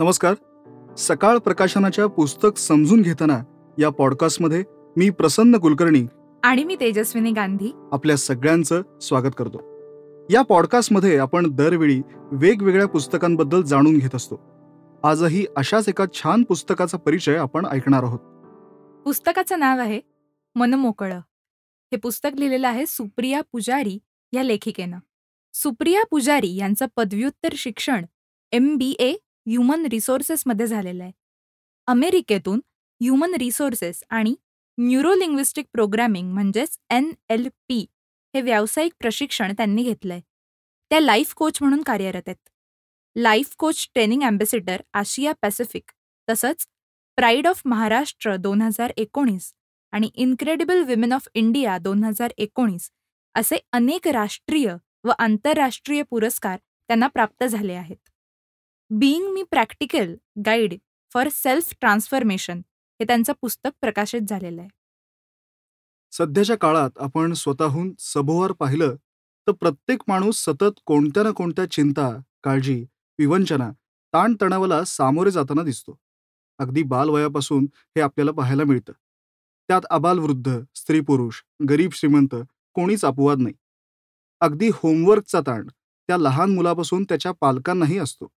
नमस्कार. सकाळ प्रकाशनाच्या पुस्तक समजून घेताना या पॉडकास्टमध्ये मी प्रसन्न कुलकर्णी आणि मी तेजस्विनी गांधी. आपल्या सगळ्यांचं स्वागत करतो. या पॉडकास्टमध्ये आपण दरवेळी वेगवेगळ्या पुस्तकांबद्दल जाणून घेत असतो. आजही अशाच एका छान पुस्तकाचा परिचय आपण ऐकणार आहोत. पुस्तकाचं नाव आहे मनमोकळं हे पुस्तक लिहिलेलं आहे सुप्रिया पुजारी या लेखिकेनं. सुप्रिया पुजारी यांचं पदव्युत्तर शिक्षण एम बी ए ह्युमन रिसोर्सेसमध्ये झालेलं आहे. अमेरिकेतून ह्युमन रिसोर्सेस आणि न्यूरोलिंग्विस्टिक प्रोग्रॅमिंग म्हणजेच एन एल पी हे व्यावसायिक प्रशिक्षण त्यांनी घेतलंय. त्या लाईफ कोच म्हणून कार्यरत आहेत. Life coach training ambassador Asia Pacific तसंच प्राईड ऑफ महाराष्ट्र दोन हजार एकोणीस आणि इन्क्रेडिबल विमेन ऑफ इंडिया दोन हजार एकोणीस असे अनेक राष्ट्रीय व आंतरराष्ट्रीय पुरस्कार त्यांना प्राप्त झाले आहेत. Being me practical guide for self transformation हे त्यांचं पुस्तक प्रकाशित झालेलं आहे. सध्याच्या काळात आपण स्वतःहून सभोवार पाहिलं तर प्रत्येक माणूस सतत कोणत्या ना कोणत्या चिंता काळजी विवंचना ताणतणावाला सामोरे जाताना दिसतो. अगदी बालवयापासून हे आपल्याला पाहायला मिळतं. त्यात अबालवृद्ध स्त्री पुरुष गरीब श्रीमंत कोणीच अपवाद नाही. अगदी होमवर्कचा ताण त्या लहान मुलापासून त्याच्या पालकांनाही असतो.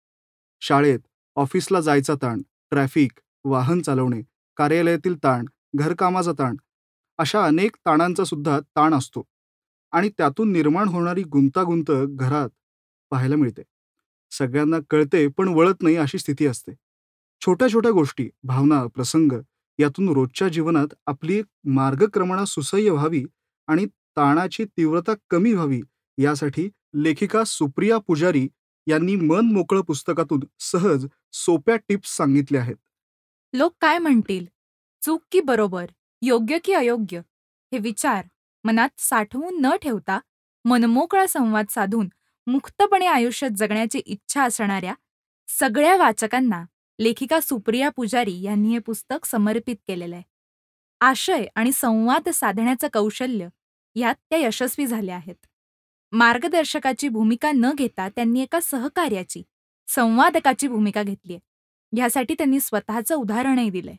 शाळेत ऑफिसला जायचा ताण ट्रॅफिक वाहन चालवणे कार्यालयातील ताण घरकामाचा ताण अशा अनेक ताणांचा सुद्धा ताण असतो आणि त्यातून निर्माण होणारी गुंतागुंत घरात पाहायला मिळते. सगळ्यांना कळते पण वळत नाही अशी स्थिती असते. छोट्या छोट्या गोष्टी भावना प्रसंग यातून रोजच्या जीवनात आपली एक मार्गक्रमणा सुसह्य व्हावी आणि ताणाची तीव्रता कमी व्हावी यासाठी लेखिका सुप्रिया पुजारी यांनी मन मोकळं पुस्तकातून सहज सोप्या टिप्स सांगितल्या आहेत. लोक काय म्हणतील? चूक की बरोबर? योग्य की अयोग्य? हे विचार मनात साठवून न ठेवता मनमोकळा संवाद साधून मुक्तपणे आयुष्यात जगण्याची इच्छा असणाऱ्या सगळ्या वाचकांना लेखिका सुप्रिया पुजारी यांनी हे पुस्तक समर्पित केलेलं आहे. आशय आणि संवाद साधण्याचं कौशल्य यात त्या यशस्वी झाल्या आहेत. मार्गदर्शकाची भूमिका न घेता त्यांनी एका सहकार्याची संवादकाची भूमिका घेतलीय. ह्यासाठी त्यांनी स्वतःचं उदाहरणही दिलंय.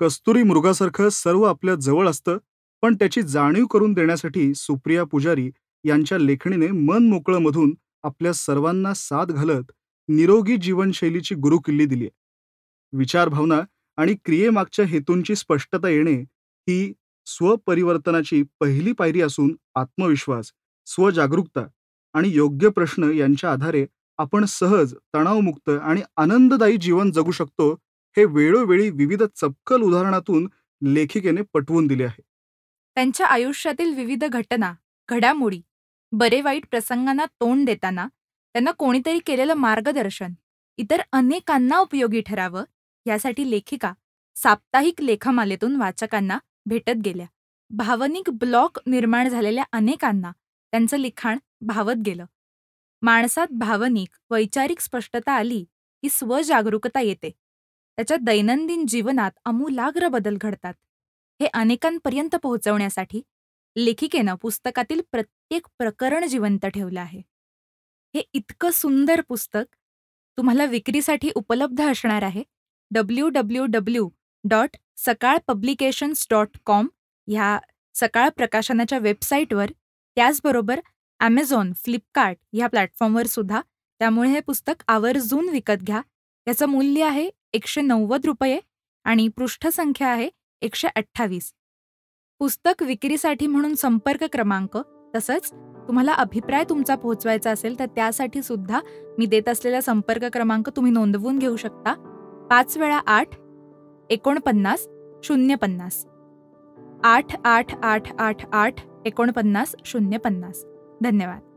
कस्तुरी मृगासारखं सर्व आपल्या जवळ असतं पण त्याची जाणीव करून देण्यासाठी सुप्रिया पुजारी यांच्या लेखणीने मन मोकळं मधून आपल्या सर्वांना साथ घालत निरोगी जीवनशैलीची गुरुकिल्ली दिली विचारभावना आणि क्रियेमागच्या हेतूंची स्पष्टता येणे ही स्वपरिवर्तनाची पहिली पायरी असून आत्मविश्वास स्वजागरूकता आणि योग्य प्रश्न यांच्या आधारे आपण सहज तणावमुक्त आणि आनंददायी जीवन जगू शकतो हे वेळोवेळी विविध चपकल उदाहरणातून लेखिकेने पटवून दिले आहे. त्यांच्या आयुष्यातील विविध घटना घडामोडी बरे वाईट प्रसंगांना तोंड देताना त्यांना कोणीतरी केलेलं मार्गदर्शन इतर अनेकांना उपयोगी ठरावं यासाठी लेखिका साप्ताहिक लेखमालेतून वाचकांना भेटत गेल्या. भावनिक ब्लॉक निर्माण झालेल्या अनेकांना त्यांचं लिखाण भावत गेलं. माणसात भावनिक वैचारिक स्पष्टता आली की स्वजागरूकता येते. त्याच्या दैनंदिन जीवनात अमूलाग्र बदल घडतात. हे अनेकांपर्यंत पोहोचवण्यासाठी लेखिकेनं पुस्तकातील प्रत्येक प्रकरण जिवंत ठेवलं आहे. हे इतकं सुंदर पुस्तक तुम्हाला विक्रीसाठी उपलब्ध असणार आहे. W W W dot Sakal publications dot com ह्या सकाळ प्रकाशनाच्या वेबसाईटवर त्याचबरोबर ॲमेझॉन फ्लिपकार्ट ह्या प्लॅटफॉर्मवर सुद्धा त्यामुळे हे पुस्तक आवर्जून विकत घ्या. याचं मूल्य आहे एकशे नव्वद रुपये आणि पृष्ठसंख्या आहे एकशे अठ्ठावीस. पुस्तक विक्रीसाठी म्हणून संपर्क क्रमांक तसंच तुम्हाला अभिप्राय तुमचा पोहोचवायचा असेल तर त्यासाठी सुद्धा मी देत असलेला संपर्क क्रमांक तुम्ही नोंदवून घेऊ शकता. पाच वेळा आठ एकोणपन्नास शून्य पन्नास. आठ आठ आठ आठ आठ एकोणपन्नास शून्य पन्नास. धन्यवाद.